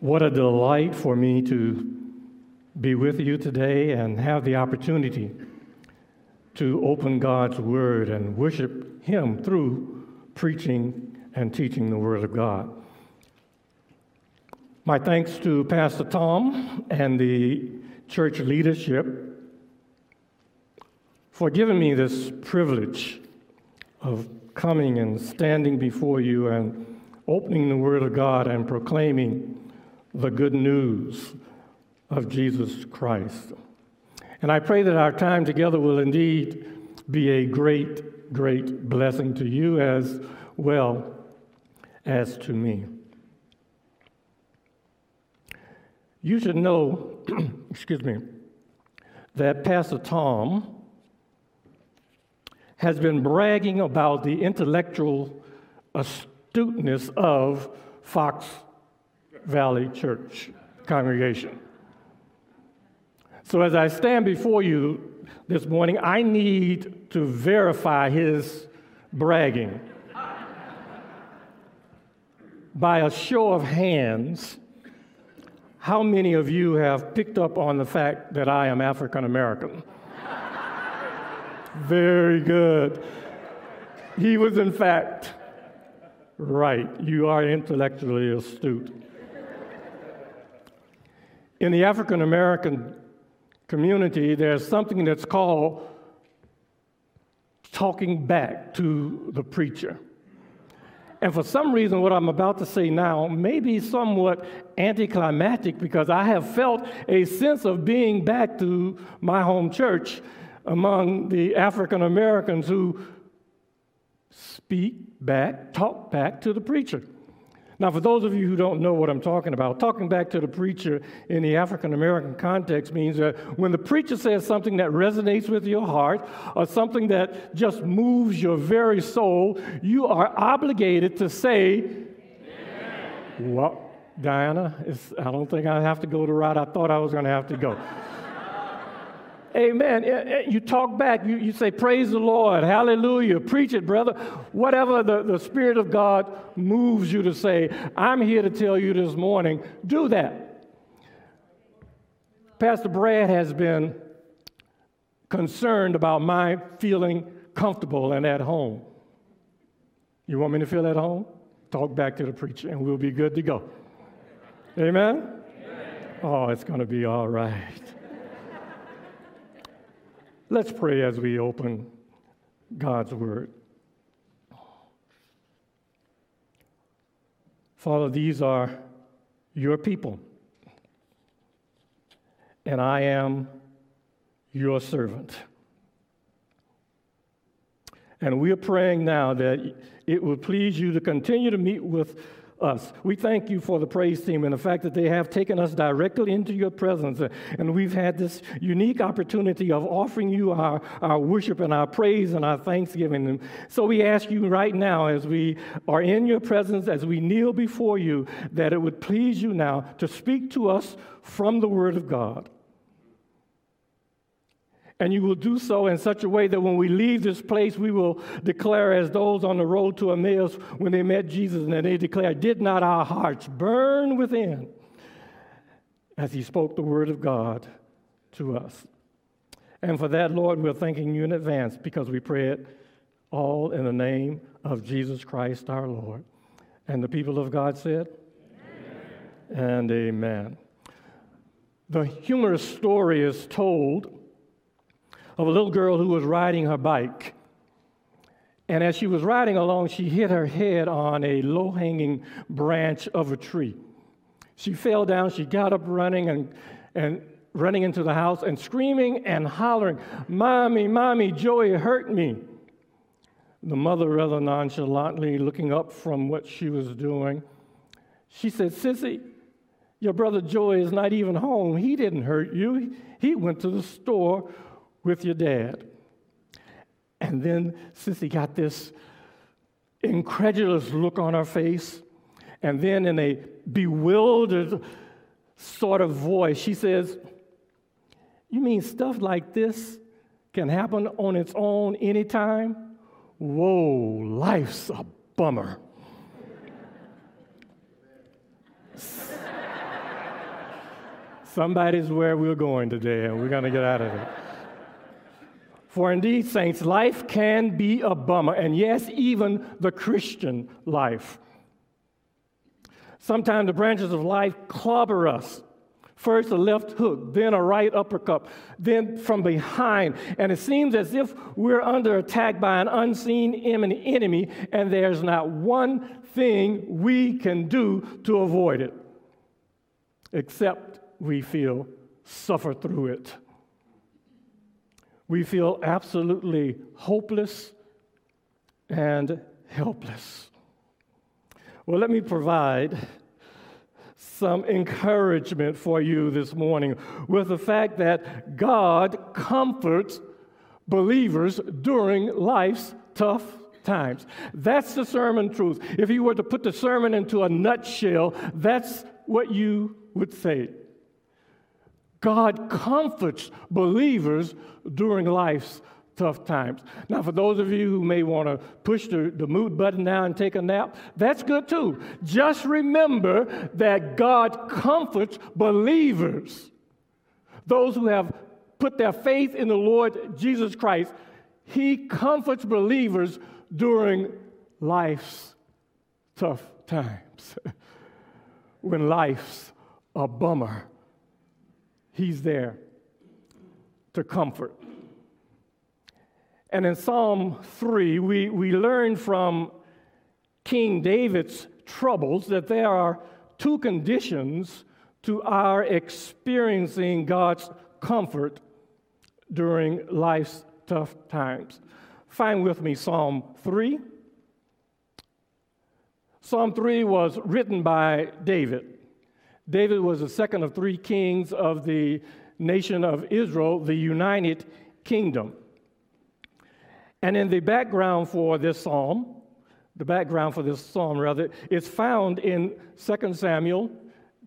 What a delight for me to be with you today and have the opportunity to open God's Word and worship Him through preaching and teaching the Word of God. My thanks to Pastor Tom and the church leadership for giving me this privilege of coming and standing before you and opening the Word of God and proclaiming the good news of Jesus Christ. And I pray that our time together will indeed be a great, great blessing to you as well as to me. You should know, excuse me, that Pastor Tom has been bragging about the intellectual astuteness of Fox Valley Church congregation. So, as I stand before you this morning, I need to verify his bragging. By a show of hands, how many of you have picked up on the fact that I am African American? Very good. He was, in fact, right. You are intellectually astute. In the African American community, there's something that's called talking back to the preacher. And for some reason, what I'm about to say now may be somewhat anticlimactic because I have felt a sense of being back to my home church among the African Americans who speak back, talk back to the preacher. Now, for those of you who don't know what I'm talking about, talking back to the preacher in the African American context means that when the preacher says something that resonates with your heart or something that just moves your very soul, you are obligated to say, Amen. Well, Diana, I don't think I have to go the route I thought I was going to have to go. Amen. You talk back, you, you say, Praise the Lord, hallelujah, preach it, brother. Whatever the, the Spirit of God moves you to say, I'm here to tell you this morning, do that. Pastor Brad has been concerned about my feeling comfortable and at home. You want me to feel at home? Talk back to the preacher and we'll be good to go. Amen? Amen. Oh, it's going to be all right. Let's pray as we open God's Word. Father, these are your people, and I am your servant. And we are praying now that it will please you to continue to meet with us. We thank you for the praise team and the fact that they have taken us directly into your presence. And we've had this unique opportunity of offering you our, our worship and our praise and our thanksgiving. And so we ask you right now, as we are in your presence, as we kneel before you, that it would please you now to speak to us from the Word of God. And you will do so in such a way that when we leave this place, we will declare, as those on the road to Emmaus when they met Jesus, and they declared, Did not our hearts burn within as he spoke the word of God to us? And for that, Lord, we're thanking you in advance because we pray it all in the name of Jesus Christ our Lord. And the people of God said, amen. and amen. The humorous story is told of a little girl who was riding her bike. And as she was riding along, she hit her head on a low hanging branch of a tree. She fell down, she got up running and, and running into the house and screaming and hollering, Mommy, Mommy, Joey hurt me. The mother, rather nonchalantly looking up from what she was doing, she said, Sissy, your brother Joey is not even home. He didn't hurt you. He went to the store with your dad. And then Sissy got this incredulous look on her face. And then, in a bewildered sort of voice, she says, You mean stuff like this can happen on its own anytime? Whoa, life's a bummer. Somebody's where we're going today, and we're going to get out of it. For indeed, saints, life can be a bummer, and yes, even the Christian life. Sometimes the branches of life clobber us. First a left hook, then a right uppercut, then from behind. And it seems as if we're under attack by an unseen enemy, and there's not one thing we can do to avoid it, except we feel suffer through it. We feel absolutely hopeless and helpless. Well, let me provide some encouragement for you this morning with the fact that God comforts believers during life's tough times. That's the sermon truth. If you were to put the sermon into a nutshell, that's what you would say. God comforts believers during life's tough times. Now, for those of you who may want to push the, the mood button down and take a nap, that's good too. Just remember that God comforts believers, those who have put their faith in the Lord Jesus Christ. He comforts believers during life's tough times. when life's a bummer, He's there to comfort. And in Psalm 3, we, we learn from King David's troubles that there are two conditions to our experiencing God's comfort during life's tough times. Find with me Psalm 3. Psalm 3 was written by David. David was the second of three kings of the nation of Israel, the United Kingdom. And in the background for this psalm, the background for this psalm, rather, is found in 2 Samuel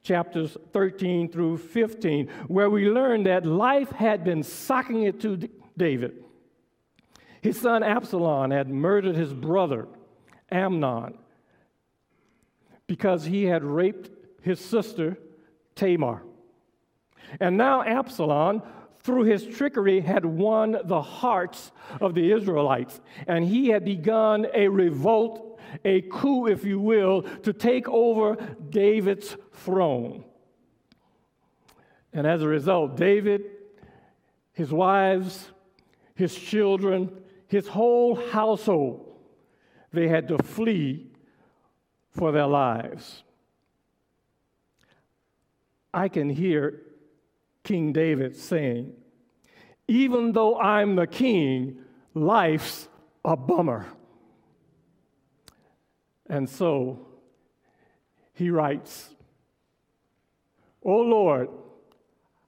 chapters 13 through 15, where we learn that life had been socking it to David. His son Absalom had murdered his brother Amnon because he had raped his sister Tamar. And now Absalom through his trickery, had won the hearts of the Israelites. And he had begun a revolt, a coup, if you will, to take over David's throne. And as a result, David, his wives, his children, his whole household, they had to flee for their lives. I can hear King David saying, Even though I'm the king, life's a bummer. And so he writes, Oh Lord,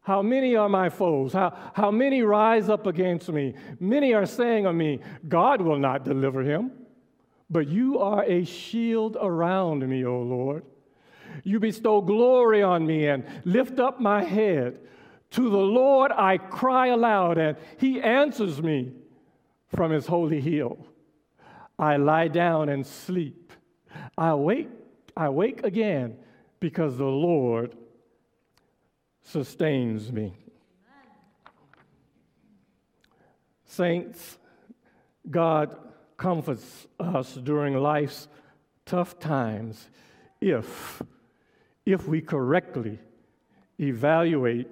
how many are my foes? How, how many rise up against me? Many are saying of me, God will not deliver him. But you are a shield around me, O Lord. You bestow glory on me and lift up my head. To the Lord I cry aloud, and he answers me from his holy hill. I lie down and sleep. I wake, I wake again because the Lord sustains me. Saints, God comforts us during life's tough times if, if we correctly evaluate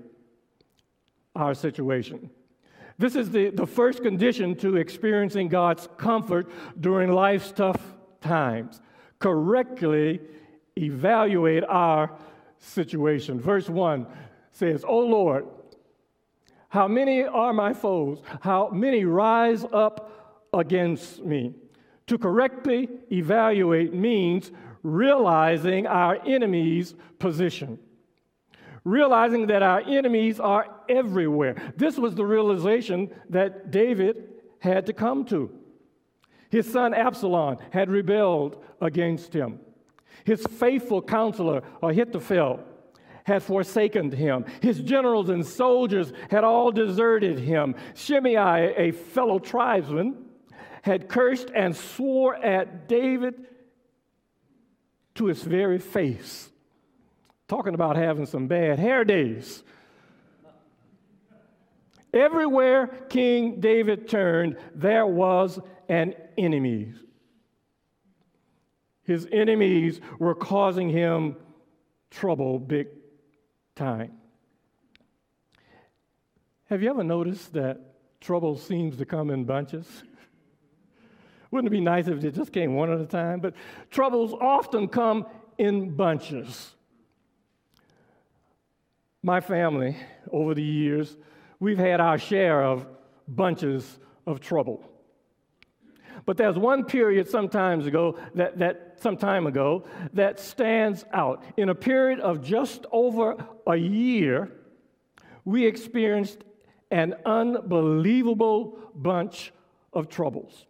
our situation. This is the, the first condition to experiencing God's comfort during life's tough times. Correctly evaluate our situation. Verse 1 says, O Lord, how many are my foes? How many rise up against me? To correctly evaluate means realizing our enemy's position realizing that our enemies are everywhere. This was the realization that David had to come to. His son Absalom had rebelled against him. His faithful counselor, Ahithophel, had forsaken him. His generals and soldiers had all deserted him. Shimei, a fellow tribesman, had cursed and swore at David to his very face talking about having some bad hair days. Everywhere King David turned, there was an enemy. His enemies were causing him trouble big time. Have you ever noticed that trouble seems to come in bunches? Wouldn't it be nice if it just came one at a time? But troubles often come in bunches. My family, over the years, we've had our share of bunches of trouble. But there's one period sometimes ago that, that some time ago that stands out. In a period of just over a year, we experienced an unbelievable bunch of troubles.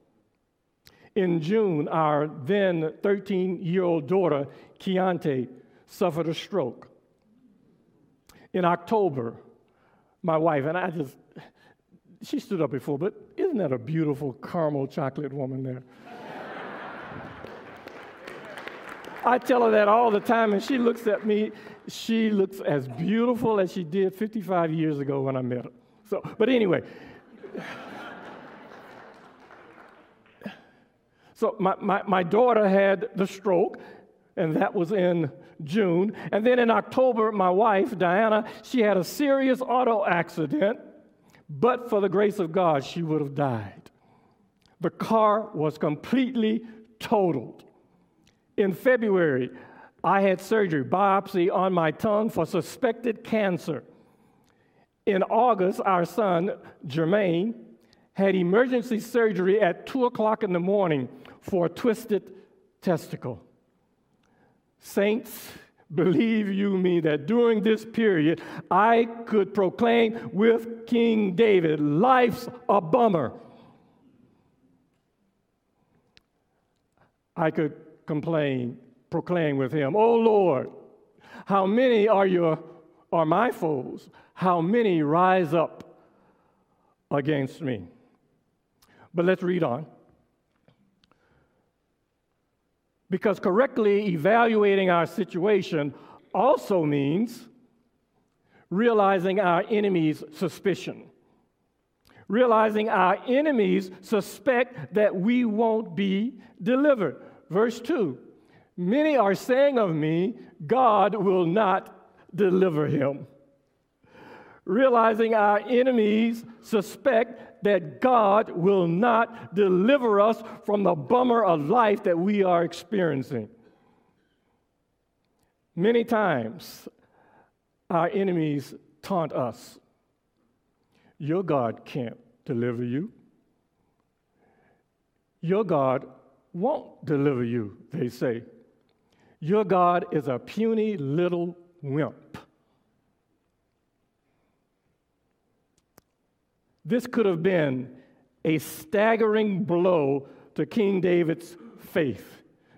In June, our then 13 year old daughter, Keontae, suffered a stroke. In October, my wife, and I just, she stood up before, but isn't that a beautiful caramel chocolate woman there? I tell her that all the time, and she looks at me. She looks as beautiful as she did 55 years ago when I met her. So, but anyway. So my, my, my daughter had the stroke, and that was in June. And then in October, my wife, Diana, she had a serious auto accident, but for the grace of God, she would have died. The car was completely totaled. In February, I had surgery, biopsy on my tongue for suspected cancer. In August, our son, Jermaine, had emergency surgery at 2 o'clock in the morning for a twisted testicle. Saints, believe you me that during this period, I could proclaim with King David, life's a bummer. I could complain, proclaim with him, Oh Lord, how many are your are my foes? how many rise up against me. But let's read on. Because correctly evaluating our situation also means realizing our enemy's suspicion. Realizing our enemies suspect that we won't be delivered. Verse 2 Many are saying of me, God will not deliver him realizing our enemies suspect that God will not deliver us from the bummer of life that we are experiencing. Many times, our enemies taunt us. Your God can't deliver you. Your God won't deliver you, they say. Your God is a puny little wimp. This could have been a staggering blow to King David's faith.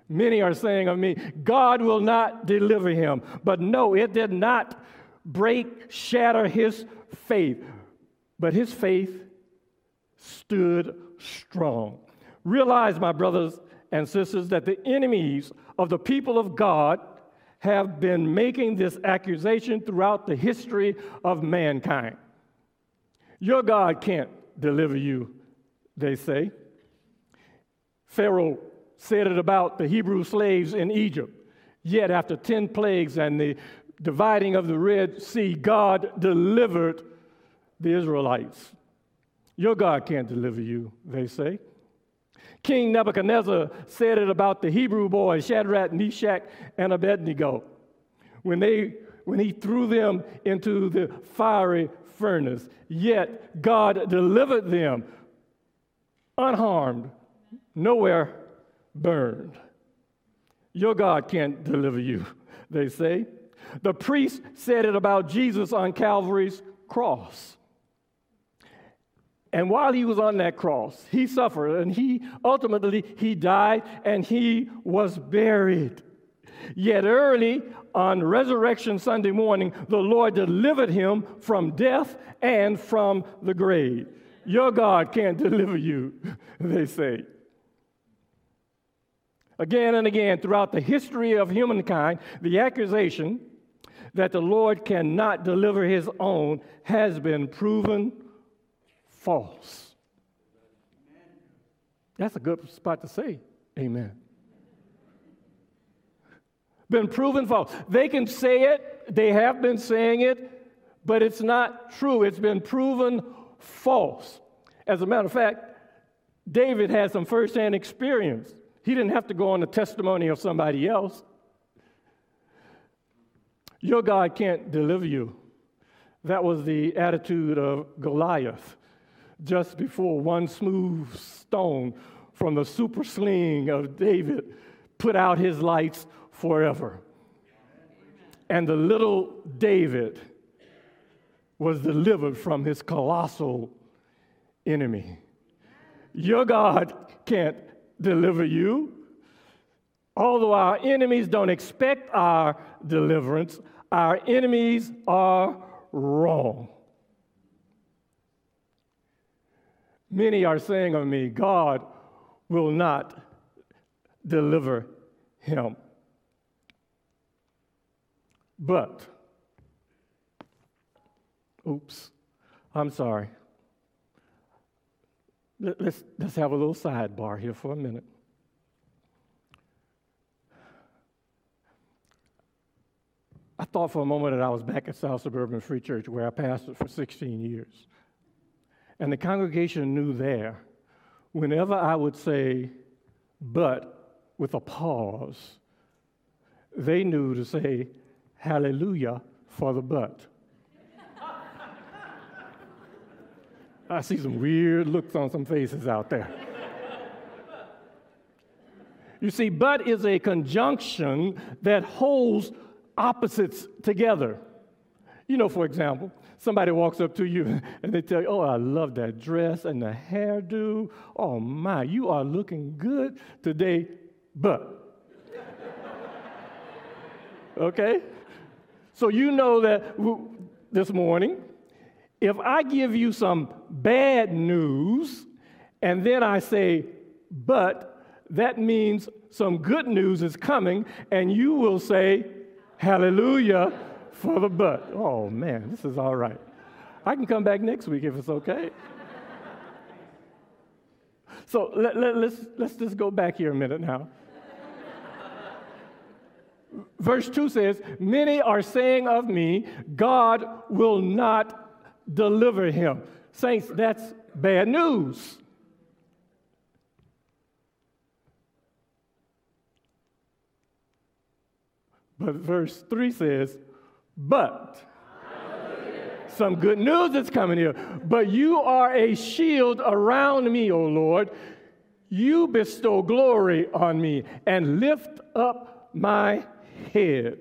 Many are saying of me, God will not deliver him. But no, it did not break, shatter his faith. But his faith stood strong. Realize, my brothers and sisters, that the enemies of the people of God have been making this accusation throughout the history of mankind. Your God can't deliver you, they say. Pharaoh said it about the Hebrew slaves in Egypt. Yet, after 10 plagues and the dividing of the Red Sea, God delivered the Israelites. Your God can't deliver you, they say. King Nebuchadnezzar said it about the Hebrew boys, Shadrach, Meshach, and Abednego, when, they, when he threw them into the fiery furnace, yet God delivered them unharmed, nowhere burned. Your God can't deliver you, they say. The priest said it about Jesus on Calvary's cross. And while he was on that cross, he suffered and he ultimately he died and he was buried. Yet early on Resurrection Sunday morning, the Lord delivered him from death and from the grave. Your God can't deliver you, they say. Again and again, throughout the history of humankind, the accusation that the Lord cannot deliver his own has been proven false. That's a good spot to say amen. Been proven false. They can say it, they have been saying it, but it's not true. It's been proven false. As a matter of fact, David had some firsthand experience. He didn't have to go on the testimony of somebody else. Your God can't deliver you. That was the attitude of Goliath just before one smooth stone from the super sling of David put out his lights forever. And the little David was delivered from his colossal enemy. Your God can't deliver you. Although our enemies don't expect our deliverance, our enemies are wrong. Many are saying of me, God will not deliver him. But, oops, I'm sorry. Let's, let's have a little sidebar here for a minute. I thought for a moment that I was back at South Suburban Free Church where I pastored for 16 years. And the congregation knew there, whenever I would say, but with a pause, they knew to say, hallelujah for the but. I see some weird looks on some faces out there. you see, but is a conjunction that holds opposites together. You know, for example, somebody walks up to you and they tell you, Oh, I love that dress and the hairdo. Oh, my, you are looking good today, but. okay? So you know that this morning, if I give you some bad news and then I say, but, that means some good news is coming, and you will say, hallelujah for the but. Oh man, this is all right. I can come back next week if it's okay. so let, let, let's, let's just go back here a minute now. Verse 2 says, Many are saying of me, God will not deliver him. Saints, that's bad news. But verse 3 says, But some good news is coming here. But you are a shield around me, O Lord. You bestow glory on me and lift up my head.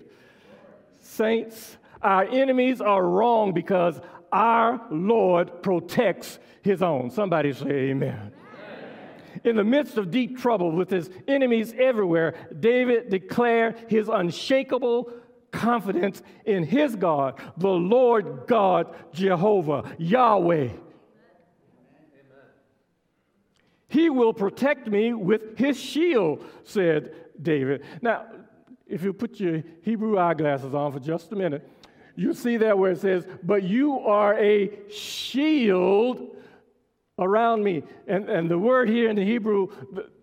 Saints, our enemies are wrong because our Lord protects his own. Somebody say amen. In the midst of deep trouble with his enemies everywhere, David declared his unshakable confidence in his God, the Lord God, Jehovah, Yahweh. He will protect me with his shield, said David. Now, if you put your Hebrew eyeglasses on for just a minute, you see that where it says, But you are a shield around me. And, and the word here in the Hebrew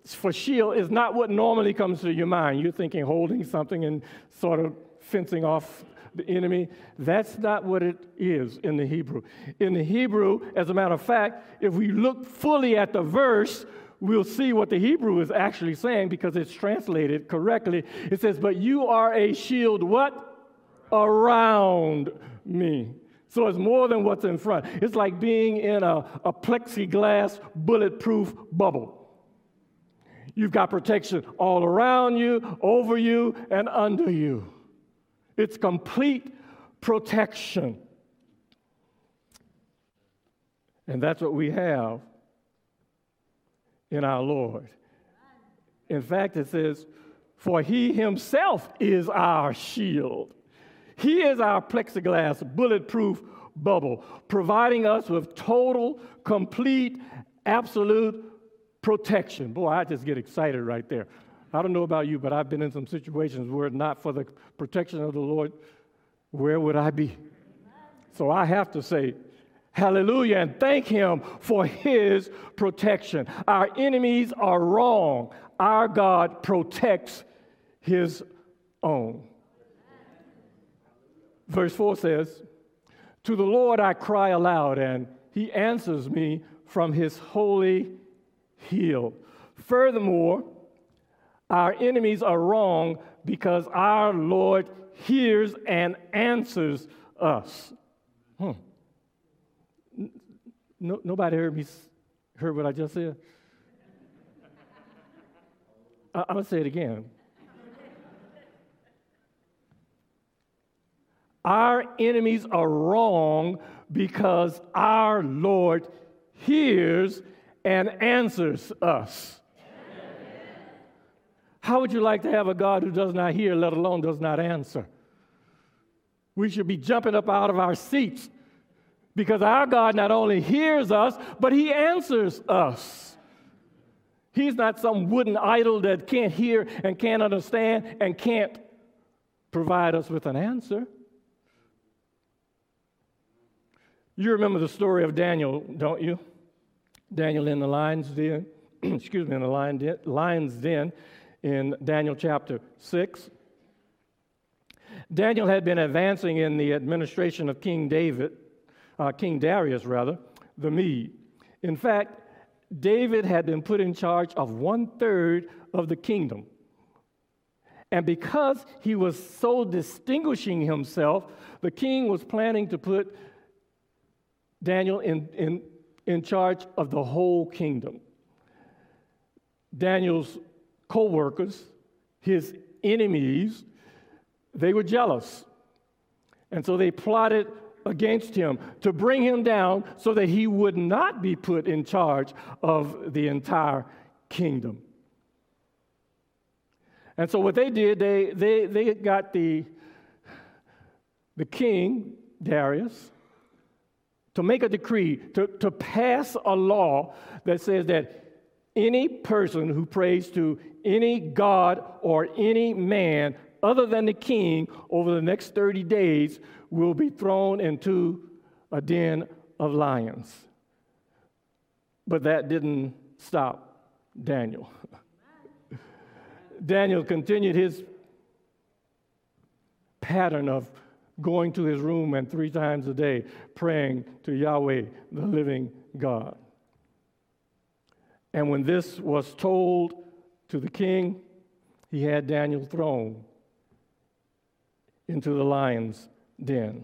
for shield is not what normally comes to your mind. You're thinking holding something and sort of fencing off the enemy. That's not what it is in the Hebrew. In the Hebrew, as a matter of fact, if we look fully at the verse, we'll see what the Hebrew is actually saying because it's translated correctly. It says, But you are a shield, what? around me. So it's more than what's in front. It's like being in a, a plexiglass bulletproof bubble. You've got protection all around you, over you, and under you. It's complete protection. And that's what we have in our Lord. In fact, it says, For he himself is our shield. He is our plexiglass bulletproof bubble, providing us with total, complete, absolute protection. Boy, I just get excited right there. I don't know about you, but I've been in some situations where not for the protection of the Lord, where would I be? So I have to say, Hallelujah. And thank Him for His protection. Our enemies are wrong. Our God protects His own. Verse 4 says, To the Lord I cry aloud, and He answers me from His holy hill. Furthermore, our enemies are wrong because our Lord hears and answers us. Hmm. No, nobody heard me heard what I just said. I, I'm gonna say it again. Our enemies are wrong because our Lord hears and answers us. How would you like to have a God who does not hear, let alone does not answer? We should be jumping up out of our seats because our God not only hears us, but He answers us. He's not some wooden idol that can't hear and can't understand and can't provide us with an answer. You remember the story of Daniel, don't you? Daniel in the lion's den, excuse me, in the lion den, lion's den in Daniel chapter 6. Daniel had been advancing in the administration of King David, uh, King Darius, rather, the Mede. In fact, David had been put in charge of one third of the kingdom. And because he was so distinguishing himself, the king was planning to put Daniel in, in, in charge of the whole kingdom. Daniel's co workers, his enemies, they were jealous. And so they plotted against him to bring him down so that he would not be put in charge of the entire kingdom. And so what they did, they, they, they got the, the king, Darius, to make a decree, to, to pass a law that says that any person who prays to any god or any man other than the king over the next 30 days will be thrown into a den of lions. But that didn't stop Daniel. Daniel continued his pattern of going to his room and three times a day praying to Yahweh, the living God. And when this was told to the king, he had Daniel thrown into the lion's den.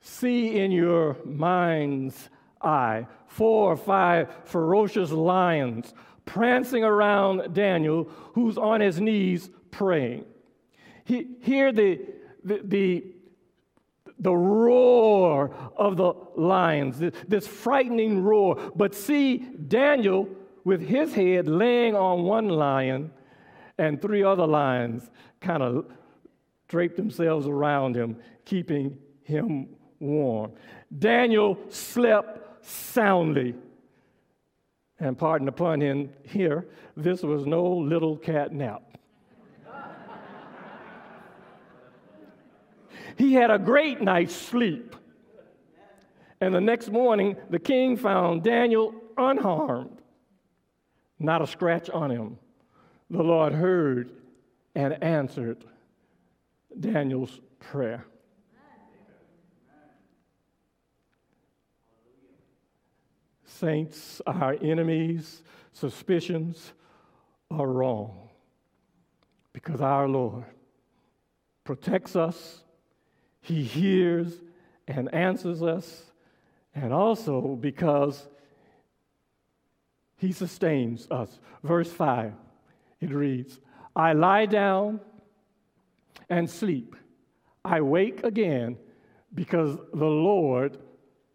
See in your mind's eye four or five ferocious lions prancing around Daniel, who's on his knees praying. He, hear the, the, the, the roar of the lions, this frightening roar. But see Daniel with his head laying on one lion, and three other lions kind of draped themselves around him, keeping him warm. Daniel slept soundly. And pardon the pun in here, this was no little cat nap. He had a great night's sleep. And the next morning, the king found Daniel unharmed, not a scratch on him. The Lord heard and answered Daniel's prayer. Saints, our enemies' suspicions are wrong because our Lord protects us he hears and answers us, and also because He sustains us. Verse 5, it reads, I lie down and sleep. I wake again because the Lord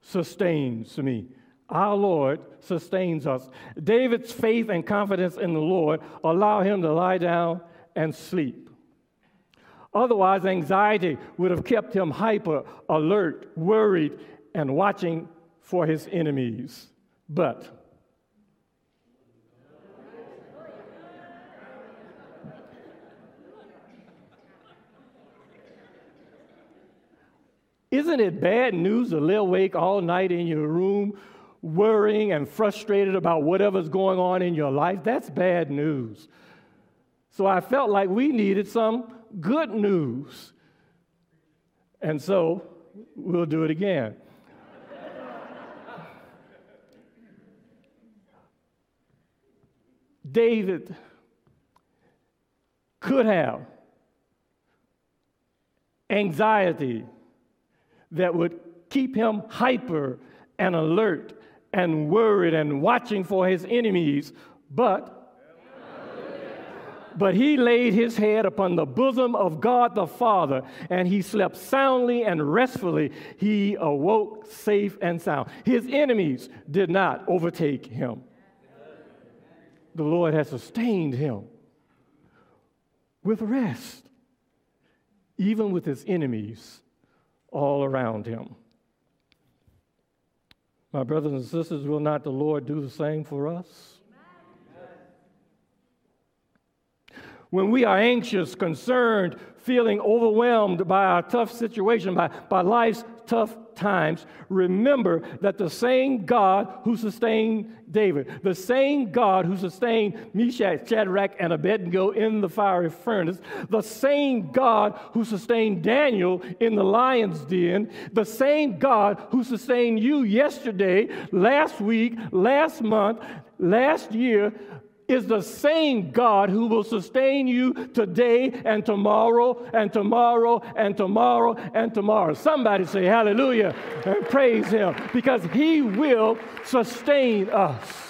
sustains me. Our Lord sustains us. David's faith and confidence in the Lord allow him to lie down and sleep. Otherwise, anxiety would have kept him hyper, alert, worried, and watching for his enemies. But Isn't it bad news to lay awake all night in your room worrying and frustrated about whatever's going on in your life? That's bad news. So I felt like we needed some good news. And so we'll do it again. David could have anxiety that would keep him hyper and alert and worried and watching for his enemies, but but he laid his head upon the bosom of God the Father, and he slept soundly and restfully. He awoke safe and sound. His enemies did not overtake him. The Lord has sustained him with rest, even with his enemies all around him. My brothers and sisters, will not the Lord do the same for us? When we are anxious, concerned, feeling overwhelmed by our tough situation, by, by life's tough times, remember that the same God who sustained David, the same God who sustained Meshach, Shadrach, and Abednego in the fiery furnace, the same God who sustained Daniel in the lion's den, the same God who sustained you yesterday, last week, last month, last year, is the same God who will sustain you today and tomorrow and tomorrow and tomorrow and tomorrow. Somebody say hallelujah and praise Him because He will sustain us.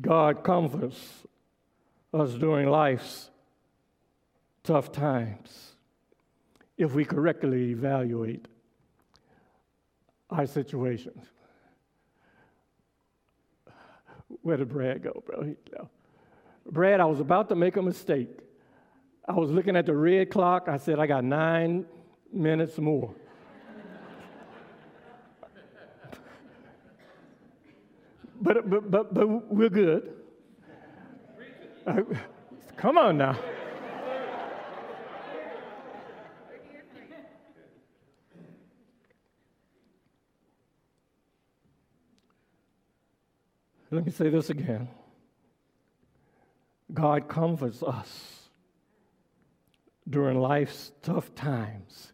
God comforts us during life's tough times if we correctly evaluate our situations. Where did Brad go, bro? He, no. Brad, I was about to make a mistake. I was looking at the red clock. I said, I got nine minutes more. but, but, but, but we're good. Uh, come on now. Let me say this again God comforts us during life's tough times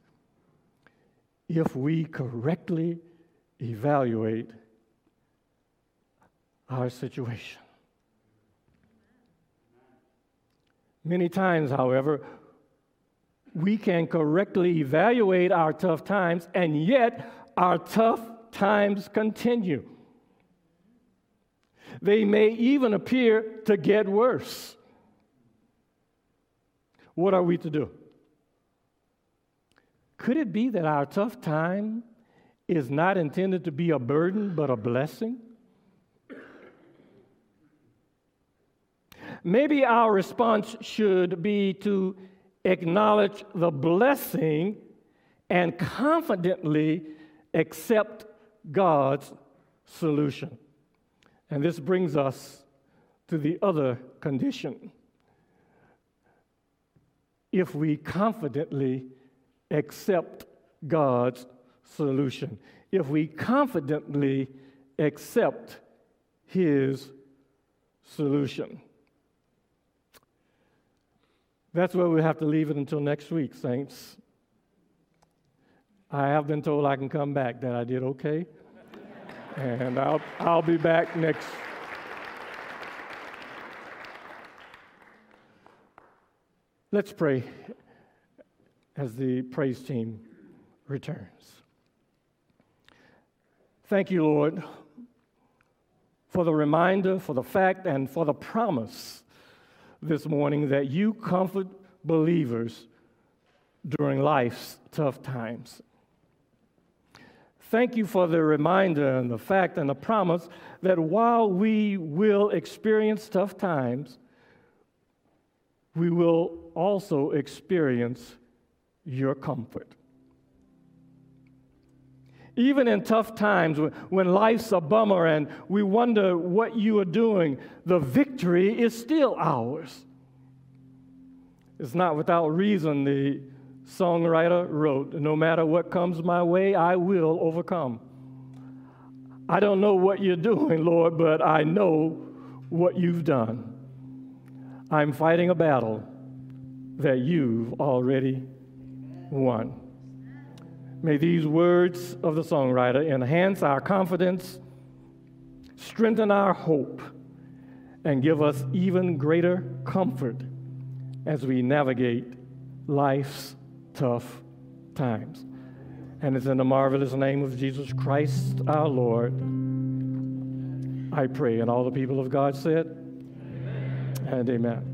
if we correctly evaluate our situation. Many times, however, we can correctly evaluate our tough times, and yet our tough times continue. They may even appear to get worse. What are we to do? Could it be that our tough time is not intended to be a burden but a blessing? Maybe our response should be to acknowledge the blessing and confidently accept God's solution. And this brings us to the other condition. If we confidently accept God's solution, if we confidently accept His solution. That's where we have to leave it until next week, saints. I have been told I can come back, that I did okay and I'll, I'll be back next. Let's pray as the praise team returns. Thank you, Lord, for the reminder, for the fact, and for the promise this morning that you comfort believers during life's tough times. Thank you for the reminder and the fact and the promise that while we will experience tough times, we will also experience your comfort. Even in tough times, when life's a bummer and we wonder what you are doing, the victory is still ours. It's not without reason the songwriter wrote, No matter what comes my way, I will overcome. I don't know what you're doing, Lord, but I know what you've done. I'm fighting a battle that you've already won. May these words of the songwriter enhance our confidence, strengthen our hope, and give us even greater comfort as we navigate life's tough times. And it's in the marvelous name of Jesus Christ our Lord. I pray. And all the people of God said, amen. and amen.